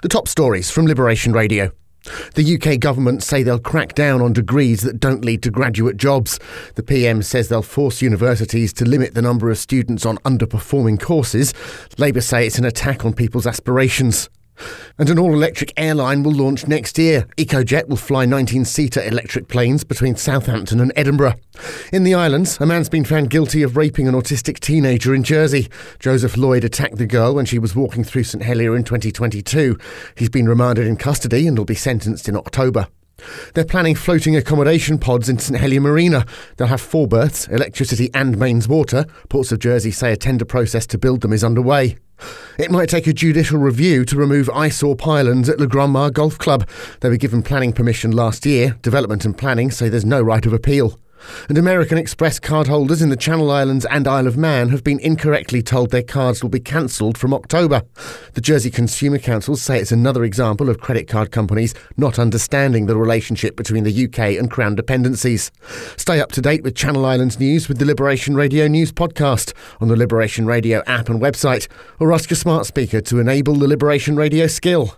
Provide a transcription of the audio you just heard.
The top stories from Liberation Radio. The UK government say they'll crack down on degrees that don't lead to graduate jobs. The PM says they'll force universities to limit the number of students on underperforming courses. Labour say it's an attack on people's aspirations. And an all electric airline will launch next year. EcoJet will fly 19 seater electric planes between Southampton and Edinburgh. In the islands, a man's been found guilty of raping an autistic teenager in Jersey. Joseph Lloyd attacked the girl when she was walking through St Helier in 2022. He's been remanded in custody and will be sentenced in October. They're planning floating accommodation pods in St Helier Marina. They'll have four berths, electricity and mains water. Ports of Jersey say a tender process to build them is underway. It might take a judicial review to remove eyesore pylons at La Grande Mare Golf Club. They were given planning permission last year. Development and planning say there's no right of appeal. And American Express cardholders in the Channel Islands and Isle of Man have been incorrectly told their cards will be cancelled from October. The Jersey Consumer Council say it's another example of credit card companies not understanding the relationship between the UK and Crown dependencies. Stay up to date with Channel Islands news with the Liberation Radio News podcast on the Liberation Radio app and website, or ask your smart speaker to enable the Liberation Radio skill.